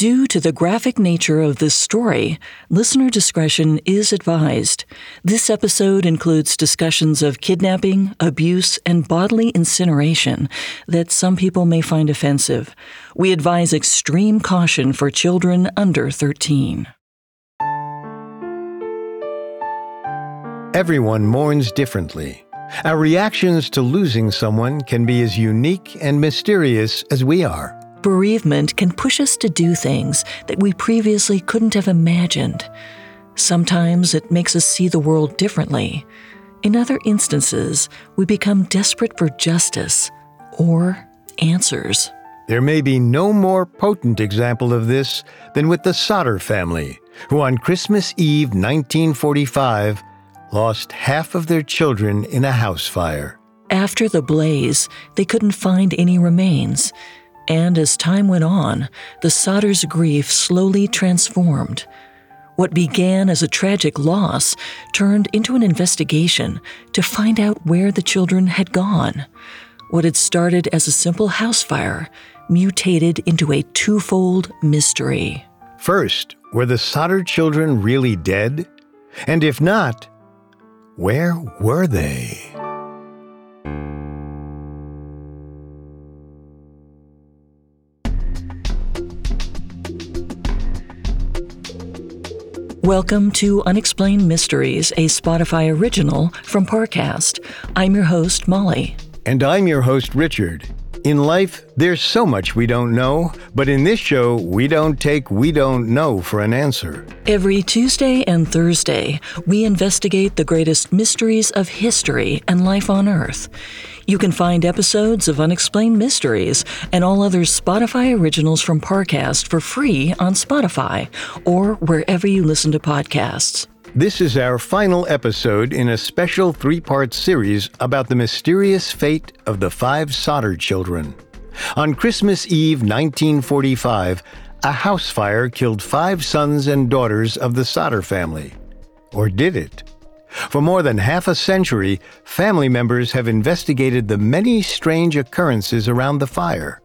Due to the graphic nature of this story, listener discretion is advised. This episode includes discussions of kidnapping, abuse, and bodily incineration that some people may find offensive. We advise extreme caution for children under 13. Everyone mourns differently. Our reactions to losing someone can be as unique and mysterious as we are. Bereavement can push us to do things that we previously couldn't have imagined. Sometimes it makes us see the world differently. In other instances, we become desperate for justice or answers. There may be no more potent example of this than with the Sodder family, who on Christmas Eve 1945 lost half of their children in a house fire. After the blaze, they couldn't find any remains. And as time went on, the Sodders' grief slowly transformed. What began as a tragic loss turned into an investigation to find out where the children had gone. What had started as a simple house fire mutated into a twofold mystery. First, were the Sodder children really dead? And if not, where were they? Welcome to Unexplained Mysteries, a Spotify original from Parcast. I'm your host, Molly. And I'm your host, Richard. In life, there's so much we don't know, but in this show, we don't take we don't know for an answer. Every Tuesday and Thursday, we investigate the greatest mysteries of history and life on Earth. You can find episodes of Unexplained Mysteries and all other Spotify originals from Parcast for free on Spotify or wherever you listen to podcasts. This is our final episode in a special three part series about the mysterious fate of the five Sodder children. On Christmas Eve 1945, a house fire killed five sons and daughters of the Sodder family. Or did it? For more than half a century, family members have investigated the many strange occurrences around the fire.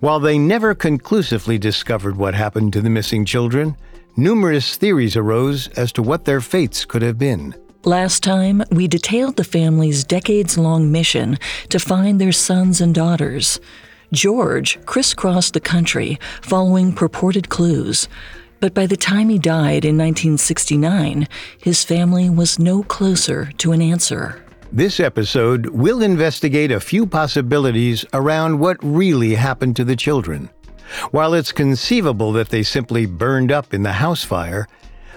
While they never conclusively discovered what happened to the missing children, numerous theories arose as to what their fates could have been. Last time, we detailed the family's decades long mission to find their sons and daughters. George crisscrossed the country following purported clues. But by the time he died in 1969, his family was no closer to an answer. This episode will investigate a few possibilities around what really happened to the children. While it's conceivable that they simply burned up in the house fire,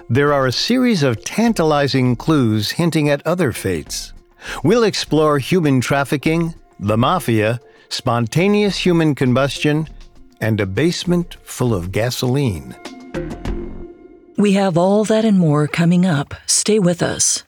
there are a series of tantalizing clues hinting at other fates. We'll explore human trafficking, the mafia, spontaneous human combustion, and a basement full of gasoline. We have all that and more coming up. Stay with us.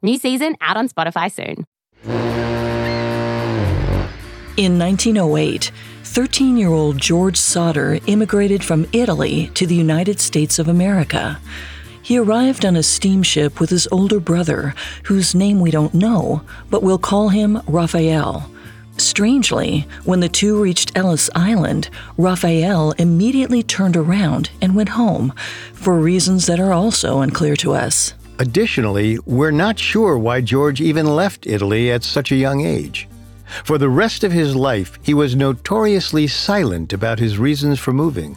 New season out on Spotify soon. In 1908, 13 year old George Sodder immigrated from Italy to the United States of America. He arrived on a steamship with his older brother, whose name we don't know, but we'll call him Raphael. Strangely, when the two reached Ellis Island, Raphael immediately turned around and went home, for reasons that are also unclear to us. Additionally, we're not sure why George even left Italy at such a young age. For the rest of his life, he was notoriously silent about his reasons for moving.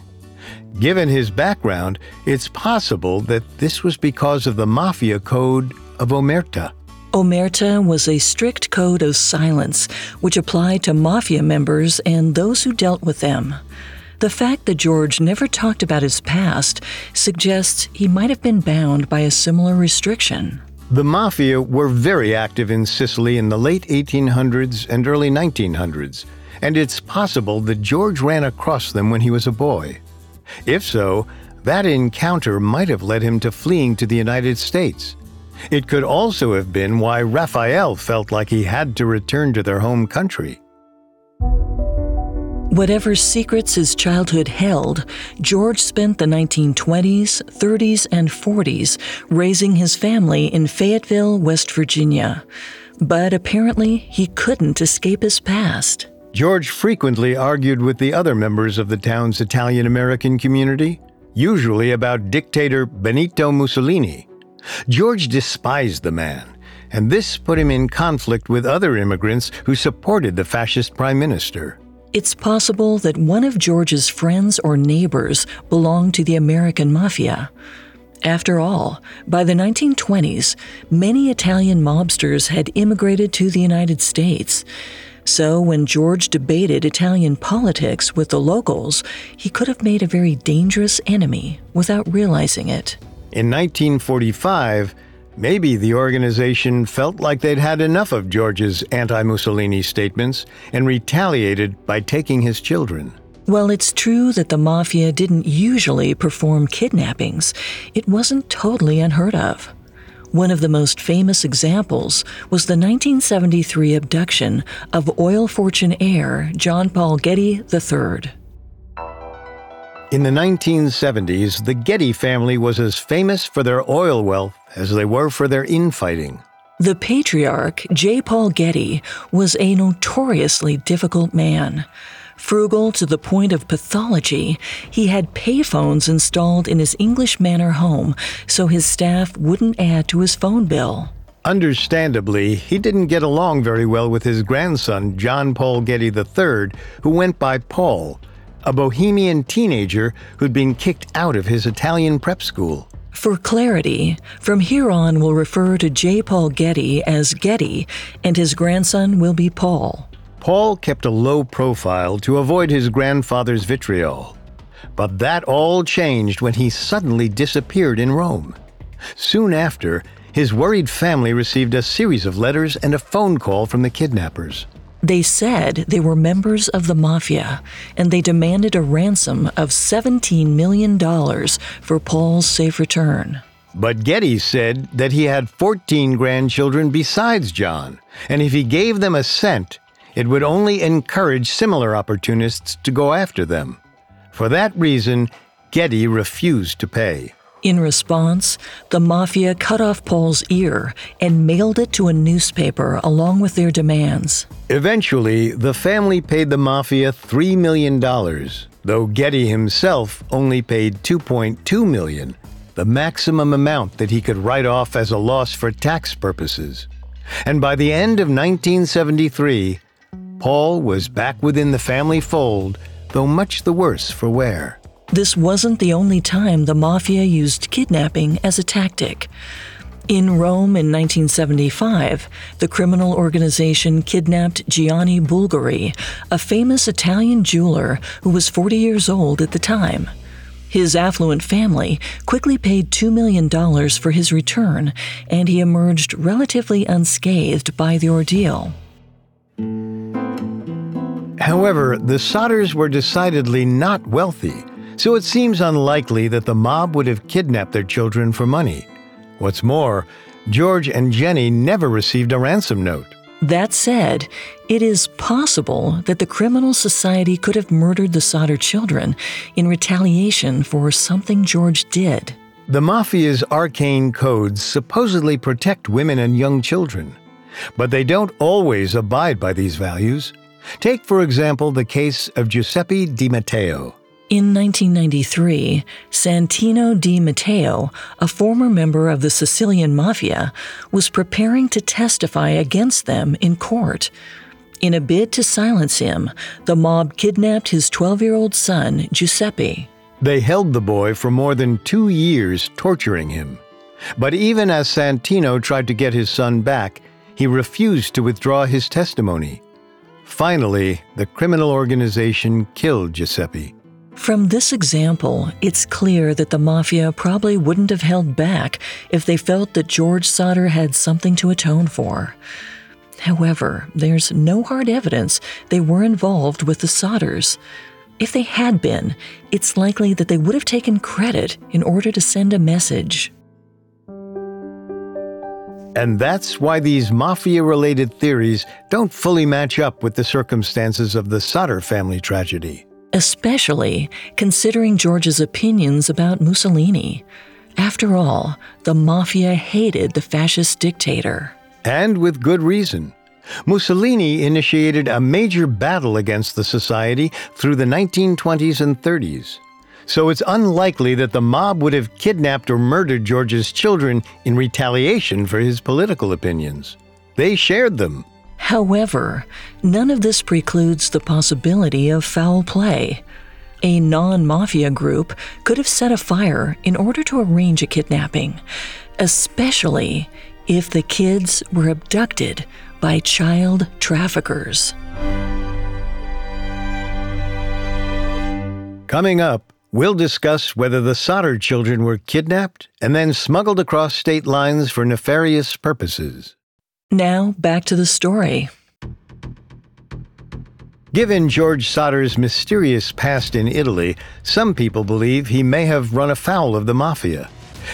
Given his background, it's possible that this was because of the mafia code of Omerta. Omerta was a strict code of silence which applied to mafia members and those who dealt with them. The fact that George never talked about his past suggests he might have been bound by a similar restriction. The Mafia were very active in Sicily in the late 1800s and early 1900s, and it's possible that George ran across them when he was a boy. If so, That encounter might have led him to fleeing to the United States. It could also have been why Raphael felt like he had to return to their home country. Whatever secrets his childhood held, George spent the 1920s, 30s, and 40s raising his family in Fayetteville, West Virginia. But apparently, he couldn't escape his past. George frequently argued with the other members of the town's Italian American community, usually about dictator Benito Mussolini. George despised the man, and this put him in conflict with other immigrants who supported the fascist prime minister. It's possible that one of George's friends or neighbors belonged to the American Mafia. After all, by the 1920s, many Italian mobsters had immigrated to the United States. So when George debated Italian politics with the locals, he could have made a very dangerous enemy without realizing it. In 1945, Maybe the organization felt like they'd had enough of George's anti Mussolini statements and retaliated by taking his children. While it's true that the mafia didn't usually perform kidnappings, it wasn't totally unheard of. One of the most famous examples was the 1973 abduction of oil fortune heir John Paul Getty III. In the 1970s, the Getty family was as famous for their oil wealth as they were for their infighting. The patriarch, J. Paul Getty, was a notoriously difficult man. Frugal to the point of pathology, he had payphones installed in his English Manor home so his staff wouldn't add to his phone bill. Understandably, he didn't get along very well with his grandson, John Paul Getty III, who went by Paul a bohemian teenager who'd been kicked out of his Italian prep school. For clarity, from here on we'll refer to J. Paul Getty as Getty, and his grandson will be Paul. Paul kept a low profile to avoid his grandfather's vitriol. But that all changed when he suddenly disappeared in Rome. Soon after, his worried family received a series of letters and a phone call from the kidnappers. They said they were members of the mafia and they demanded a ransom of $17 million for Paul's safe return. But Getty said that he had 14 grandchildren besides John, and if he gave them a cent, it would only encourage similar opportunists to go after them. For that reason, Getty refused to pay. In response, the mafia cut off Paul's ear and mailed it to a newspaper along with their demands. Eventually, the family paid the mafia $3 million, though Getty himself only paid 2.2 million, the maximum amount that he could write off as a loss for tax purposes. And by the end of 1973, Paul was back within the family fold, though much the worse for wear. This wasn't the only time the mafia used kidnapping as a tactic. In Rome in 1975, the criminal organization kidnapped Gianni Bulgari, a famous Italian jeweler who was 40 years old at the time. His affluent family quickly paid $2 million for his return, and he emerged relatively unscathed by the ordeal. However, the Sodders were decidedly not wealthy so it seems unlikely that the mob would have kidnapped their children for money. What's more, George and Jenny never received a ransom note. That said, it is possible that the criminal society could have murdered the Sodder children in retaliation for something George did. The Mafia's arcane codes supposedly protect women and young children, but they don't always abide by these values. Take, for example, the case of Giuseppe Di Matteo. In 1993, Santino Di Matteo, a former member of the Sicilian Mafia, was preparing to testify against them in court. In a bid to silence him, the mob kidnapped his 12 year old son, Giuseppe. They held the boy for more than two years, torturing him. But even as Santino tried to get his son back, he refused to withdraw his testimony. Finally, the criminal organization killed Giuseppe. From this example, it's clear that the Mafia probably wouldn't have held back if they felt that George Sodder had something to atone for. However, there's no hard evidence they were involved with the Sodders. If they had been, it's likely that they would have taken credit in order to send a message. And that's why these mafia related theories don't fully match up with the circumstances of the Sodder family tragedy. Especially considering George's opinions about Mussolini. After all, the mafia hated the fascist dictator. And with good reason. Mussolini initiated a major battle against the society through the 1920s and 30s. So it's unlikely that the mob would have kidnapped or murdered George's children in retaliation for his political opinions. They shared them. However, none of this precludes the possibility of foul play. A non mafia group could have set a fire in order to arrange a kidnapping, especially if the kids were abducted by child traffickers. Coming up, we'll discuss whether the Sodder children were kidnapped and then smuggled across state lines for nefarious purposes. Now, back to the story. Given George Sodder's mysterious past in Italy, some people believe he may have run afoul of the mafia.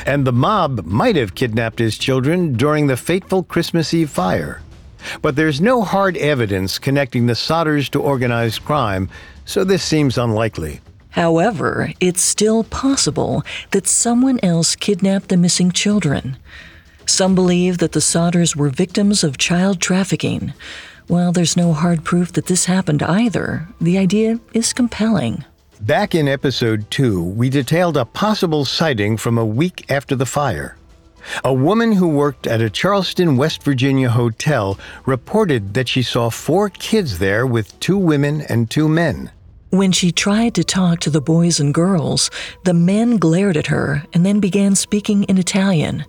And the mob might have kidnapped his children during the fateful Christmas Eve fire. But there's no hard evidence connecting the Sodders to organized crime, so this seems unlikely. However, it's still possible that someone else kidnapped the missing children. Some believe that the Sodders were victims of child trafficking. While there's no hard proof that this happened either, the idea is compelling. Back in episode 2, we detailed a possible sighting from a week after the fire. A woman who worked at a Charleston, West Virginia hotel reported that she saw four kids there with two women and two men. When she tried to talk to the boys and girls, the men glared at her and then began speaking in Italian.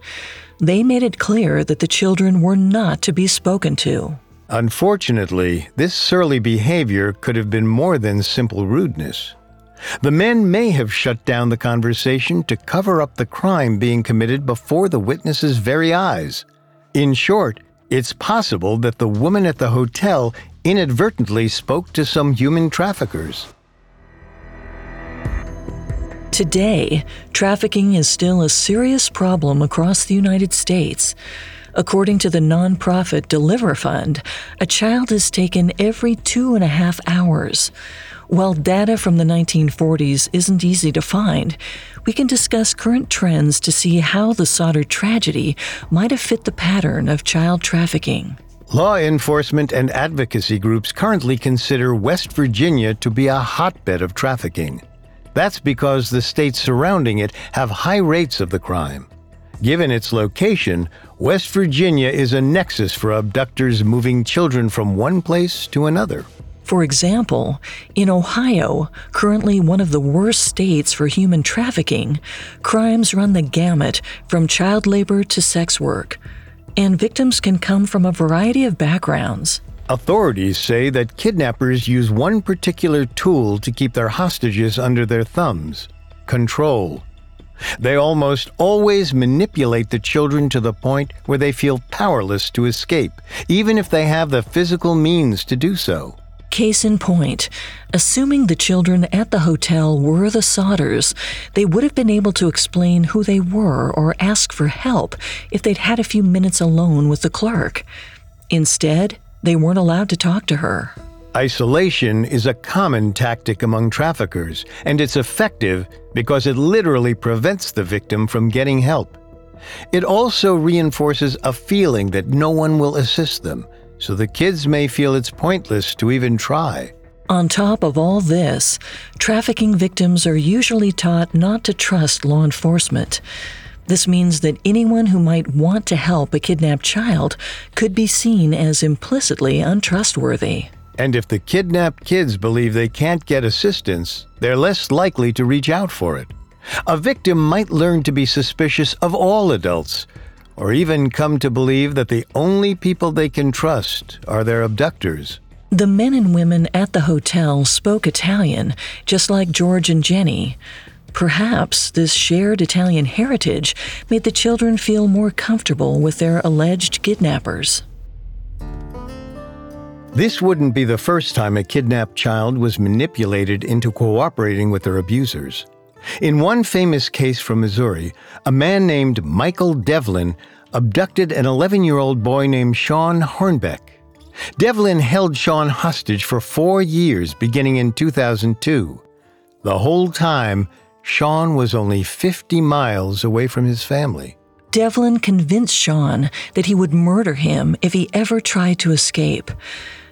They made it clear that the children were not to be spoken to. Unfortunately, this surly behavior could have been more than simple rudeness. The men may have shut down the conversation to cover up the crime being committed before the witness's very eyes. In short, it's possible that the woman at the hotel inadvertently spoke to some human traffickers. Today, trafficking is still a serious problem across the United States. According to the nonprofit Deliver Fund, a child is taken every two and a half hours. While data from the 1940s isn't easy to find, we can discuss current trends to see how the Sodder tragedy might have fit the pattern of child trafficking. Law enforcement and advocacy groups currently consider West Virginia to be a hotbed of trafficking. That's because the states surrounding it have high rates of the crime. Given its location, West Virginia is a nexus for abductors moving children from one place to another. For example, in Ohio, currently one of the worst states for human trafficking, crimes run the gamut from child labor to sex work, and victims can come from a variety of backgrounds. Authorities say that kidnappers use one particular tool to keep their hostages under their thumbs control. They almost always manipulate the children to the point where they feel powerless to escape, even if they have the physical means to do so. Case in point, assuming the children at the hotel were the Sodders, they would have been able to explain who they were or ask for help if they'd had a few minutes alone with the clerk. Instead, they weren't allowed to talk to her. Isolation is a common tactic among traffickers, and it's effective because it literally prevents the victim from getting help. It also reinforces a feeling that no one will assist them, so the kids may feel it's pointless to even try. On top of all this, trafficking victims are usually taught not to trust law enforcement. This means that anyone who might want to help a kidnapped child could be seen as implicitly untrustworthy. And if the kidnapped kids believe they can't get assistance, they're less likely to reach out for it. A victim might learn to be suspicious of all adults, or even come to believe that the only people they can trust are their abductors. The men and women at the hotel spoke Italian, just like George and Jenny. Perhaps this shared Italian heritage made the children feel more comfortable with their alleged kidnappers. This wouldn't be the first time a kidnapped child was manipulated into cooperating with their abusers. In one famous case from Missouri, a man named Michael Devlin abducted an 11 year old boy named Shawn Hornbeck. Devlin held Shawn hostage for four years beginning in 2002. The whole time, Shawn was only 50 miles away from his family. Devlin convinced Shawn that he would murder him if he ever tried to escape.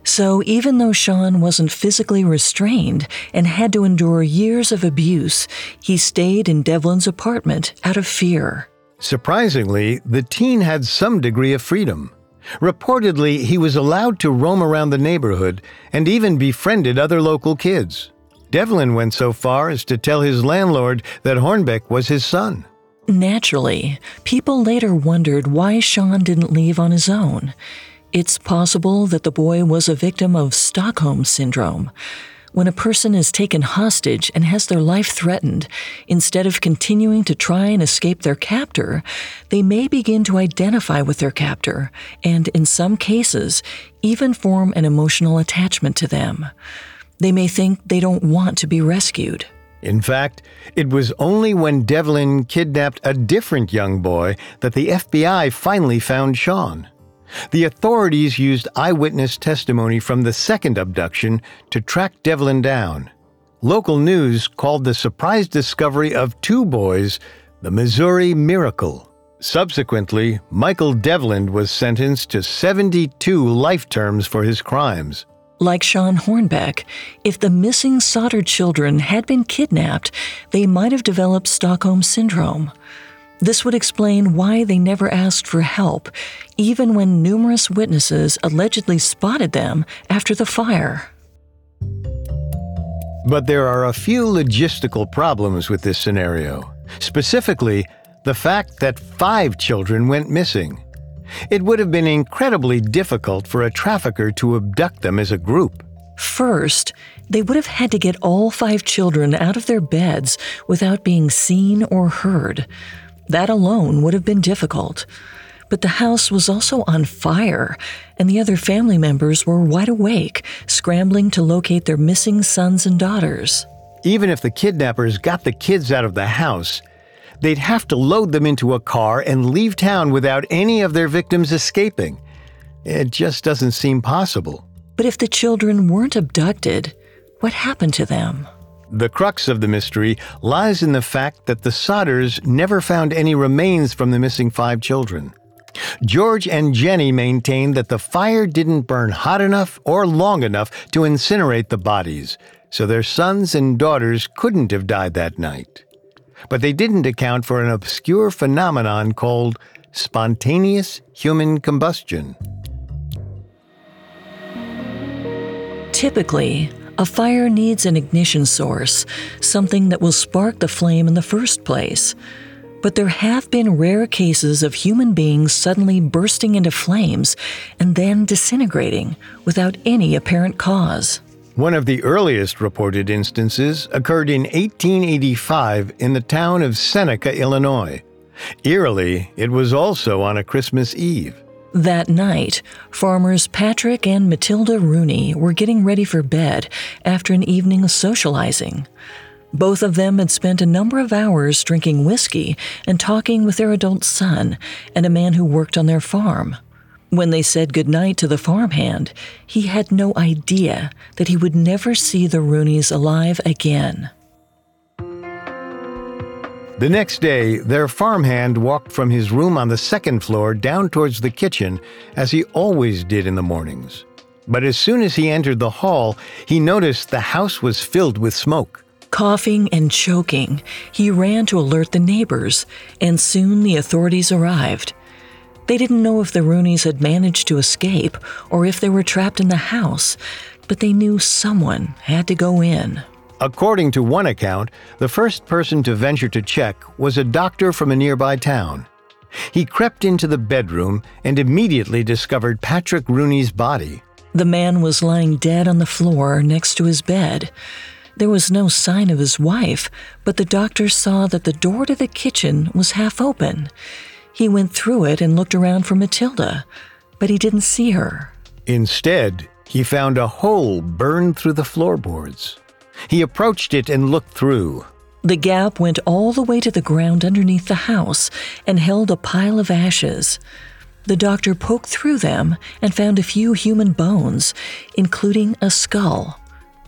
So, even though Shawn wasn't physically restrained and had to endure years of abuse, he stayed in Devlin's apartment out of fear. Surprisingly, the teen had some degree of freedom. Reportedly, he was allowed to roam around the neighborhood and even befriended other local kids. Devlin went so far as to tell his landlord that Hornbeck was his son. Naturally, people later wondered why Shawn didn't leave on his own. It's possible that the boy was a victim of Stockholm Syndrome. When a person is taken hostage and has their life threatened, instead of continuing to try and escape their captor, they may begin to identify with their captor and, in some cases, even form an emotional attachment to them. They may think they don't want to be rescued. In fact, it was only when Devlin kidnapped a different young boy that the FBI finally found Shawn. The authorities used eyewitness testimony from the second abduction to track Devlin down. Local news called the surprise discovery of two boys the Missouri Miracle. Subsequently, Michael Devlin was sentenced to 72 life terms for his crimes. Like Shawn Hornbeck, if the missing Sodder children had been kidnapped, they might have developed Stockholm Syndrome. This would explain why they never asked for help, even when numerous witnesses allegedly spotted them after the fire. But there are a few logistical problems with this scenario, specifically, the fact that five children went missing. It would have been incredibly difficult for a trafficker to abduct them as a group. First, they would have had to get all five children out of their beds without being seen or heard. That alone would have been difficult. But the house was also on fire, and the other family members were wide awake, scrambling to locate their missing sons and daughters. Even if the kidnappers got the kids out of the house, they'd have to load them into a car and leave town without any of their victims escaping. It just doesn't seem possible. But if the children weren't abducted, what happened to them? The crux of the mystery lies in the fact that the Sodders never found any remains from the missing five children. George and Jenny maintained that the fire didn't burn hot enough or long enough to incinerate the bodies, so their sons and daughters couldn't have died that night. But they didn't account for an obscure phenomenon called spontaneous human combustion. Typically, a fire needs an ignition source, something that will spark the flame in the first place. But there have been rare cases of human beings suddenly bursting into flames and then disintegrating without any apparent cause. One of the earliest reported instances occurred in 1885 in the town of Seneca, Illinois. Eerily, it was also on a Christmas Eve. That night, farmers Patrick and Matilda Rooney were getting ready for bed after an evening of socializing. Both of them had spent a number of hours drinking whiskey and talking with their adult son and a man who worked on their farm. When they said goodnight to the farmhand, he had no idea that he would never see the Rooneys alive again. The next day, their farmhand walked from his room on the second floor down towards the kitchen, as he always did in the mornings. But as soon as he entered the hall, he noticed the house was filled with smoke. Coughing and choking, he ran to alert the neighbors, and soon the authorities arrived. They didn't know if the Rooneys had managed to escape or if they were trapped in the house, but they knew someone had to go in. According to one account, the first person to venture to check was a doctor from a nearby town. He crept into the bedroom and immediately discovered Patrick Rooney's body. The man was lying dead on the floor next to his bed. There was no sign of his wife, but the doctor saw that the door to the kitchen was half open. He went through it and looked around for Matilda, but he didn't see her. Instead, he found a hole burned through the floorboards. He approached it and looked through. The gap went all the way to the ground underneath the house and held a pile of ashes. The doctor poked through them and found a few human bones, including a skull.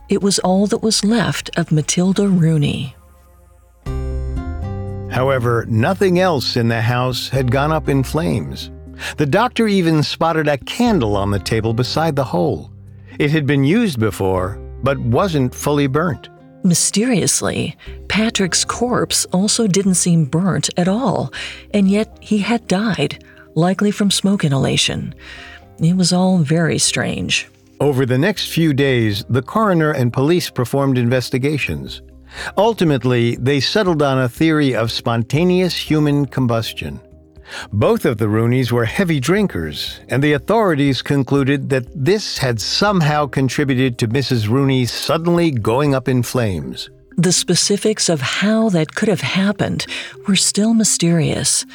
It was all that was left of Matilda Rooney. However, nothing else in the house had gone up in flames. The doctor even spotted a candle on the table beside the hole. It had been used before, but wasn't fully burnt. Mysteriously, Patrick's corpse also didn't seem burnt at all, and yet he had died, likely from smoke inhalation. It was all very strange. Over the next few days, the coroner and police performed investigations. Ultimately, they settled on a theory of spontaneous human combustion. Both of the Rooneys were heavy drinkers, and the authorities concluded that this had somehow contributed to Mrs. Rooney suddenly going up in flames. The specifics of how that could have happened were still mysterious.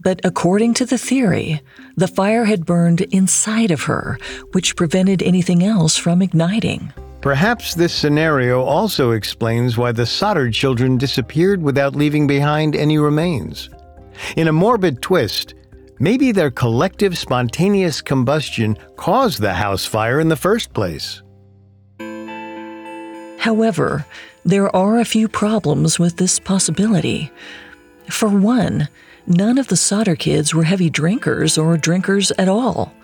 But according to the theory, the fire had burned inside of her, which prevented anything else from igniting. Perhaps this scenario also explains why the Sodder children disappeared without leaving behind any remains. In a morbid twist, maybe their collective spontaneous combustion caused the house fire in the first place. However, there are a few problems with this possibility. For one, none of the Sodder kids were heavy drinkers or drinkers at all.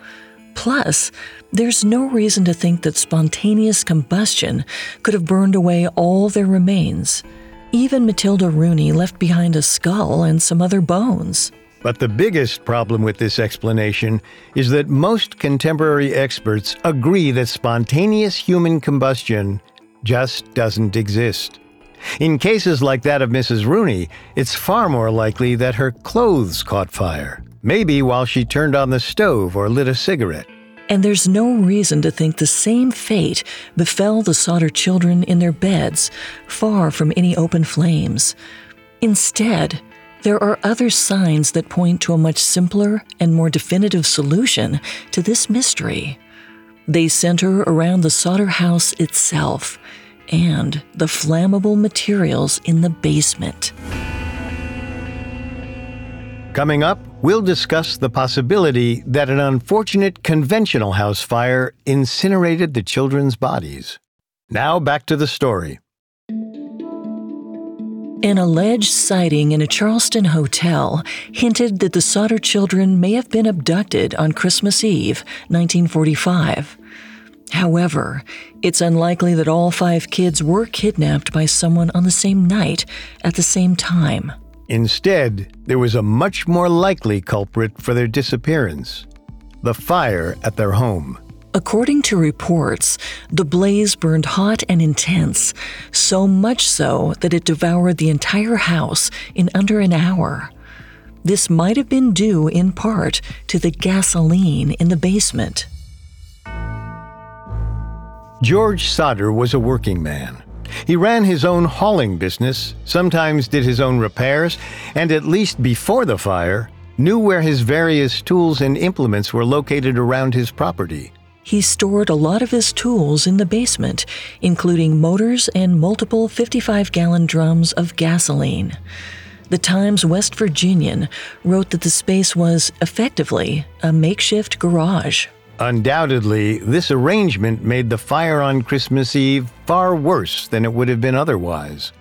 Plus, there's no reason to think that spontaneous combustion could have burned away all their remains. Even Matilda Rooney left behind a skull and some other bones. But the biggest problem with this explanation is that most contemporary experts agree that spontaneous human combustion just doesn't exist. In cases like that of Mrs. Rooney, it's far more likely that her clothes caught fire, maybe while she turned on the stove or lit a cigarette. And there's no reason to think the same fate befell the Sodder children in their beds, far from any open flames. Instead, there are other signs that point to a much simpler and more definitive solution to this mystery. They center around the Sodder house itself and the flammable materials in the basement. Coming up, we'll discuss the possibility that an unfortunate conventional house fire incinerated the children's bodies. Now back to the story. An alleged sighting in a Charleston hotel hinted that the Sodder children may have been abducted on Christmas Eve, 1945. However, it's unlikely that all five kids were kidnapped by someone on the same night at the same time. Instead, there was a much more likely culprit for their disappearance the fire at their home. According to reports, the blaze burned hot and intense, so much so that it devoured the entire house in under an hour. This might have been due in part to the gasoline in the basement. George Sodder was a working man. He ran his own hauling business, sometimes did his own repairs, and at least before the fire, knew where his various tools and implements were located around his property. He stored a lot of his tools in the basement, including motors and multiple 55 gallon drums of gasoline. The Times West Virginian wrote that the space was effectively a makeshift garage. Undoubtedly, this arrangement made the fire on Christmas Eve far worse than it would have been otherwise.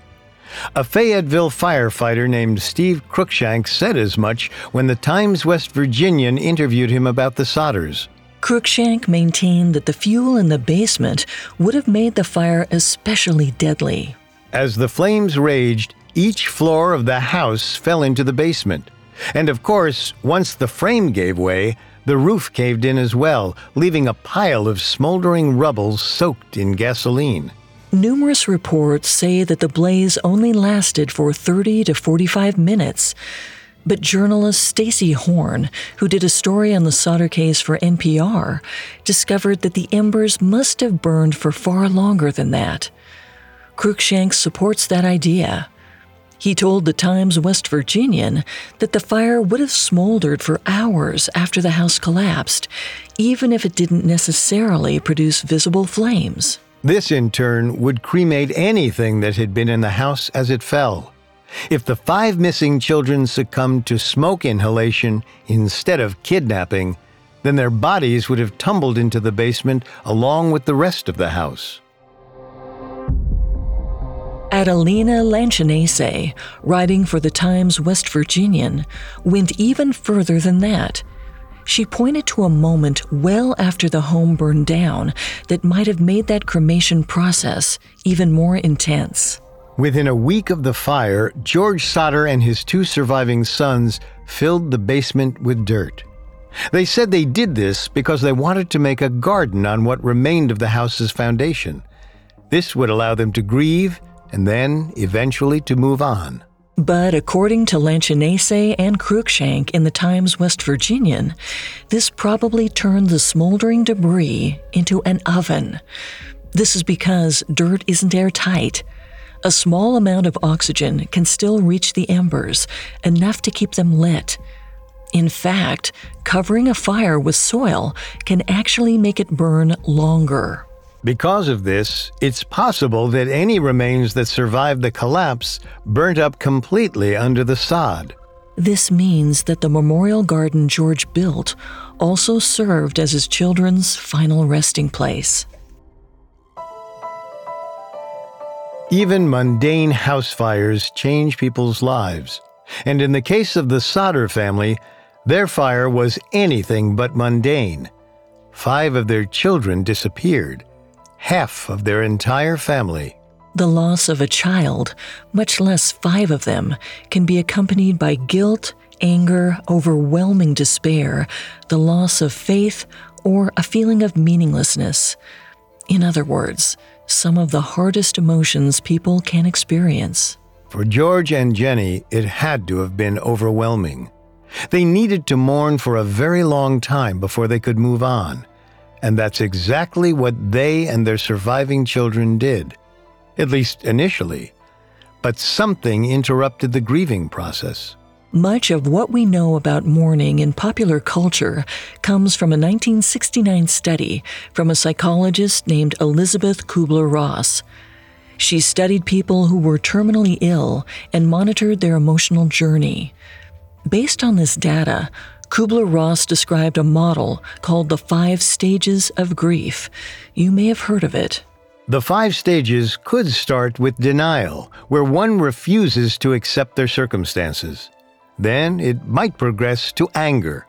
A Fayetteville firefighter named Steve Cruikshank said as much when the Times West Virginian interviewed him about the Sodders. Cruikshank maintained that the fuel in the basement would have made the fire especially deadly. As the flames raged, each floor of the house fell into the basement. And of course, once the frame gave way, the roof caved in as well, leaving a pile of smoldering rubble soaked in gasoline. Numerous reports say that the blaze only lasted for 30 to 45 minutes. But journalist Stacy Horn, who did a story on the Sodder case for NPR, discovered that the embers must have burned for far longer than that. Cruikshank supports that idea. He told the Times West Virginian that the fire would have smoldered for hours after the house collapsed, even if it didn't necessarily produce visible flames. This, in turn, would cremate anything that had been in the house as it fell. If the five missing children succumbed to smoke inhalation instead of kidnapping, then their bodies would have tumbled into the basement along with the rest of the house. Adelina Lanchinese, writing for the Times West Virginian, went even further than that. She pointed to a moment well after the home burned down that might have made that cremation process even more intense. Within a week of the fire, George Sodder and his two surviving sons filled the basement with dirt. They said they did this because they wanted to make a garden on what remained of the house's foundation. This would allow them to grieve and then eventually to move on. But according to Lanchinese and Cruikshank in the Times West Virginian, this probably turned the smoldering debris into an oven. This is because dirt isn't airtight. A small amount of oxygen can still reach the embers, enough to keep them lit. In fact, covering a fire with soil can actually make it burn longer. Because of this, it's possible that any remains that survived the collapse burnt up completely under the sod. This means that the memorial garden George built also served as his children's final resting place. Even mundane house fires change people's lives. And in the case of the Sodder family, their fire was anything but mundane. Five of their children disappeared half of their entire family. The loss of a child, much less five of them, can be accompanied by guilt, anger, overwhelming despair, the loss of faith, or a feeling of meaninglessness. In other words, some of the hardest emotions people can experience. For George and Jenny, it had to have been overwhelming. They needed to mourn for a very long time before they could move on. And that's exactly what they and their surviving children did, at least initially. But something interrupted the grieving process. Much of what we know about mourning in popular culture comes from a 1969 study from a psychologist named Elisabeth Kubler Ross. She studied people who were terminally ill and monitored their emotional journey. Based on this data, Kubler Ross described a model called the five stages of grief. You may have heard of it. The five stages could start with denial, where one refuses to accept their circumstances. Then it might progress to anger.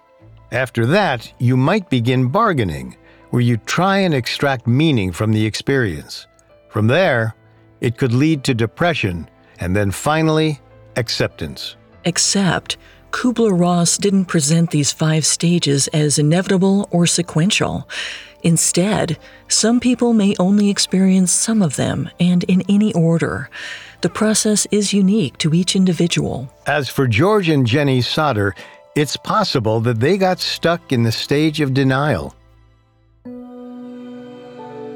After that, you might begin bargaining, where you try and extract meaning from the experience. From there, it could lead to depression, and then finally, acceptance. Accept Kubler Ross didn't present these five stages as inevitable or sequential. Instead, some people may only experience some of them and in any order. The process is unique to each individual. As for George and Jenny Sodder, it's possible that they got stuck in the stage of denial.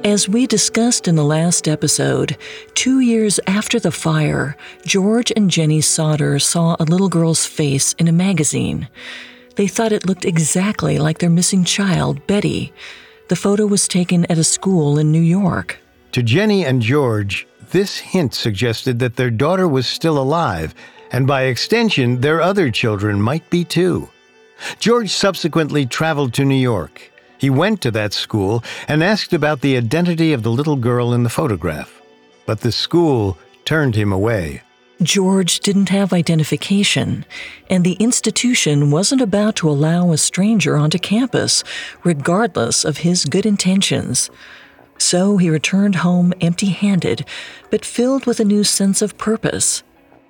As we discussed in the last episode, two years after the fire, George and Jenny Sodder saw a little girl's face in a magazine. They thought it looked exactly like their missing child, Betty. The photo was taken at a school in New York. To Jenny and George, this hint suggested that their daughter was still alive, and by extension, their other children might be too. George subsequently traveled to New York he went to that school and asked about the identity of the little girl in the photograph. But the school turned him away. George didn't have identification, and the institution wasn't about to allow a stranger onto campus, regardless of his good intentions. So he returned home empty handed, but filled with a new sense of purpose.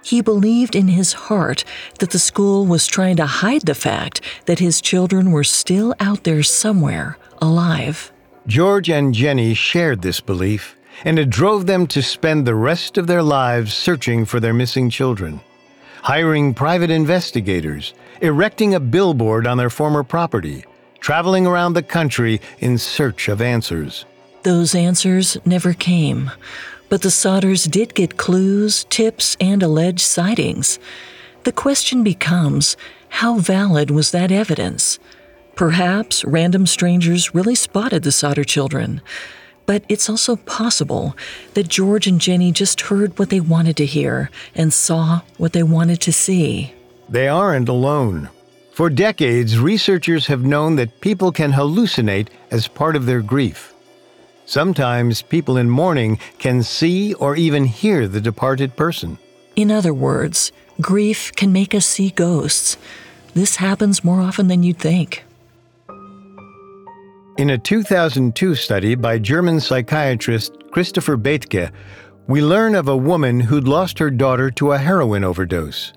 He believed in his heart that the school was trying to hide the fact that his children were still out there somewhere, alive. George and Jenny shared this belief, and it drove them to spend the rest of their lives searching for their missing children, hiring private investigators, erecting a billboard on their former property, traveling around the country in search of answers. Those answers never came. But the Sodders did get clues, tips, and alleged sightings. The question becomes how valid was that evidence? Perhaps random strangers really spotted the Sodder children. But it's also possible that George and Jenny just heard what they wanted to hear and saw what they wanted to see. They aren't alone. For decades, researchers have known that people can hallucinate as part of their grief. Sometimes people in mourning can see or even hear the departed person. In other words, grief can make us see ghosts. This happens more often than you'd think. In a 2002 study by German psychiatrist Christopher Bethke, we learn of a woman who'd lost her daughter to a heroin overdose.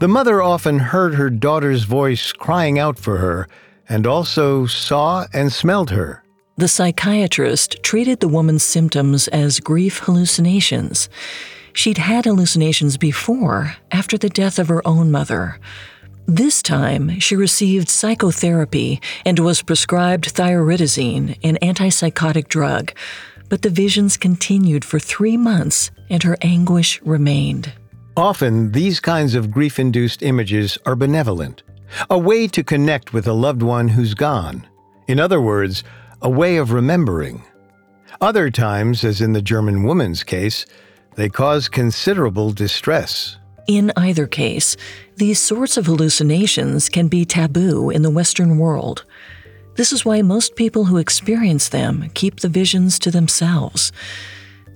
The mother often heard her daughter's voice crying out for her and also saw and smelled her. The psychiatrist treated the woman's symptoms as grief hallucinations. She'd had hallucinations before, after the death of her own mother. This time, she received psychotherapy and was prescribed thioridazine, an antipsychotic drug, but the visions continued for three months and her anguish remained. Often, these kinds of grief induced images are benevolent, a way to connect with a loved one who's gone. In other words, a way of remembering. Other times, as in the German woman's case, they cause considerable distress. In either case, these sorts of hallucinations can be taboo in the Western world. This is why most people who experience them keep the visions to themselves.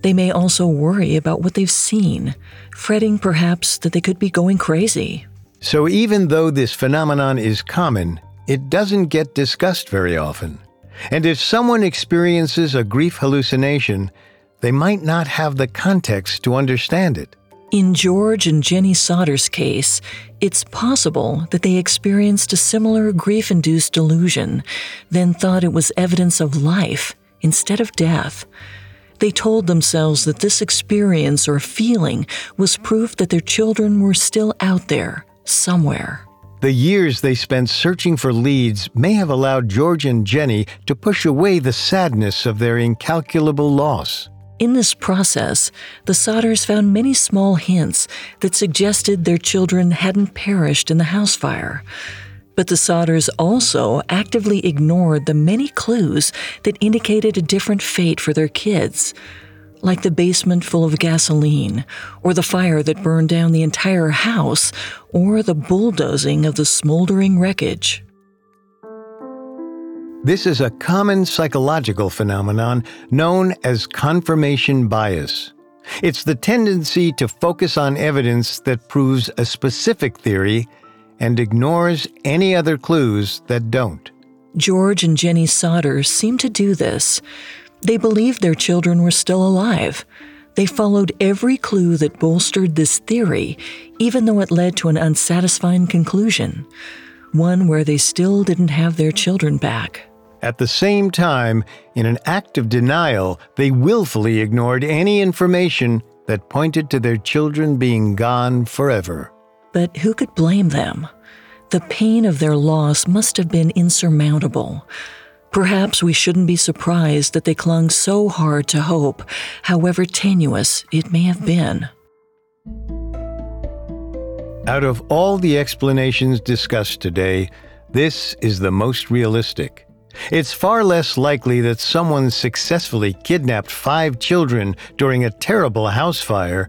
They may also worry about what they've seen, fretting perhaps that they could be going crazy. So, even though this phenomenon is common, it doesn't get discussed very often. And if someone experiences a grief hallucination, they might not have the context to understand it. In George and Jenny Sodder's case, it's possible that they experienced a similar grief induced delusion, then thought it was evidence of life instead of death. They told themselves that this experience or feeling was proof that their children were still out there, somewhere. The years they spent searching for leads may have allowed George and Jenny to push away the sadness of their incalculable loss. In this process, the Sodders found many small hints that suggested their children hadn't perished in the house fire. But the Sodders also actively ignored the many clues that indicated a different fate for their kids, like the basement full of gasoline, or the fire that burned down the entire house, or the bulldozing of the smoldering wreckage. This is a common psychological phenomenon known as confirmation bias. It's the tendency to focus on evidence that proves a specific theory and ignores any other clues that don't. George and Jenny Sodder seem to do this. They believed their children were still alive. They followed every clue that bolstered this theory, even though it led to an unsatisfying conclusion, one where they still didn't have their children back. At the same time, in an act of denial, they willfully ignored any information that pointed to their children being gone forever. But who could blame them? The pain of their loss must have been insurmountable. Perhaps we shouldn't be surprised that they clung so hard to hope, however tenuous it may have been. Out of all the explanations discussed today, this is the most realistic. It's far less likely that someone successfully kidnapped five children during a terrible house fire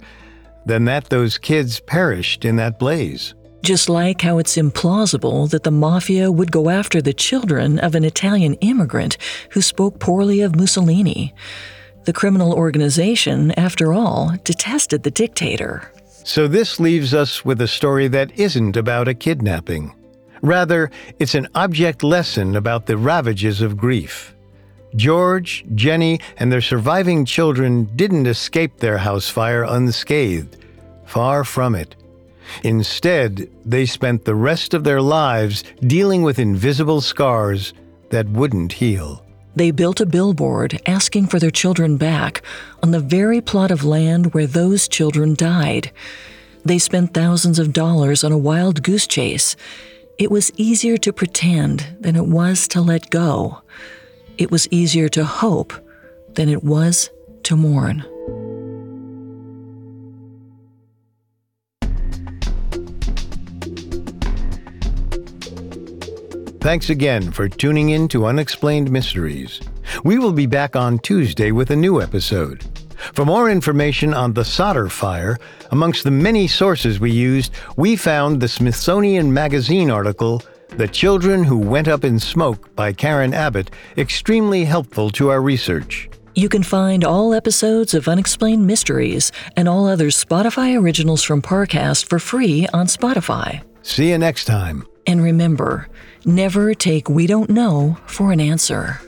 than that those kids perished in that blaze. Just like how it's implausible that the mafia would go after the children of an Italian immigrant who spoke poorly of Mussolini. The criminal organization, after all, detested the dictator. So this leaves us with a story that isn't about a kidnapping. Rather, it's an object lesson about the ravages of grief. George, Jenny, and their surviving children didn't escape their house fire unscathed. Far from it. Instead, they spent the rest of their lives dealing with invisible scars that wouldn't heal. They built a billboard asking for their children back on the very plot of land where those children died. They spent thousands of dollars on a wild goose chase it was easier to pretend than it was to let go. It was easier to hope than it was to mourn. Thanks again for tuning in to Unexplained Mysteries. We will be back on Tuesday with a new episode. For more information on the Sodder Fire, amongst the many sources we used, we found the Smithsonian Magazine article, The Children Who Went Up in Smoke by Karen Abbott, extremely helpful to our research. You can find all episodes of Unexplained Mysteries and all other Spotify originals from Parcast for free on Spotify. See you next time. And remember, never take We Don't Know for an answer.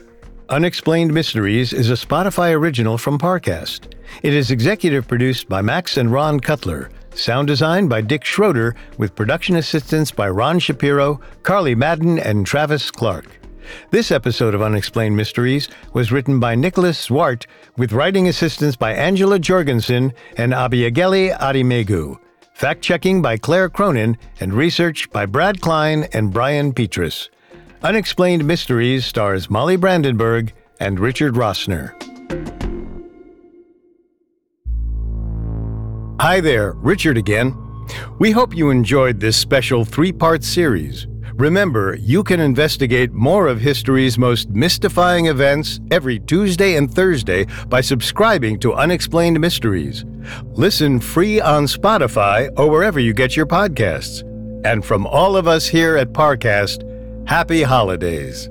Unexplained Mysteries is a Spotify original from Parcast. It is executive produced by Max and Ron Cutler, sound design by Dick Schroeder, with production assistance by Ron Shapiro, Carly Madden, and Travis Clark. This episode of Unexplained Mysteries was written by Nicholas Zwart, with writing assistance by Angela Jorgensen and Abiageli Adimegu. Fact checking by Claire Cronin and research by Brad Klein and Brian Petrus. Unexplained Mysteries stars Molly Brandenburg and Richard Rossner. Hi there, Richard again. We hope you enjoyed this special three part series. Remember, you can investigate more of history's most mystifying events every Tuesday and Thursday by subscribing to Unexplained Mysteries. Listen free on Spotify or wherever you get your podcasts. And from all of us here at Parcast, happy holidays.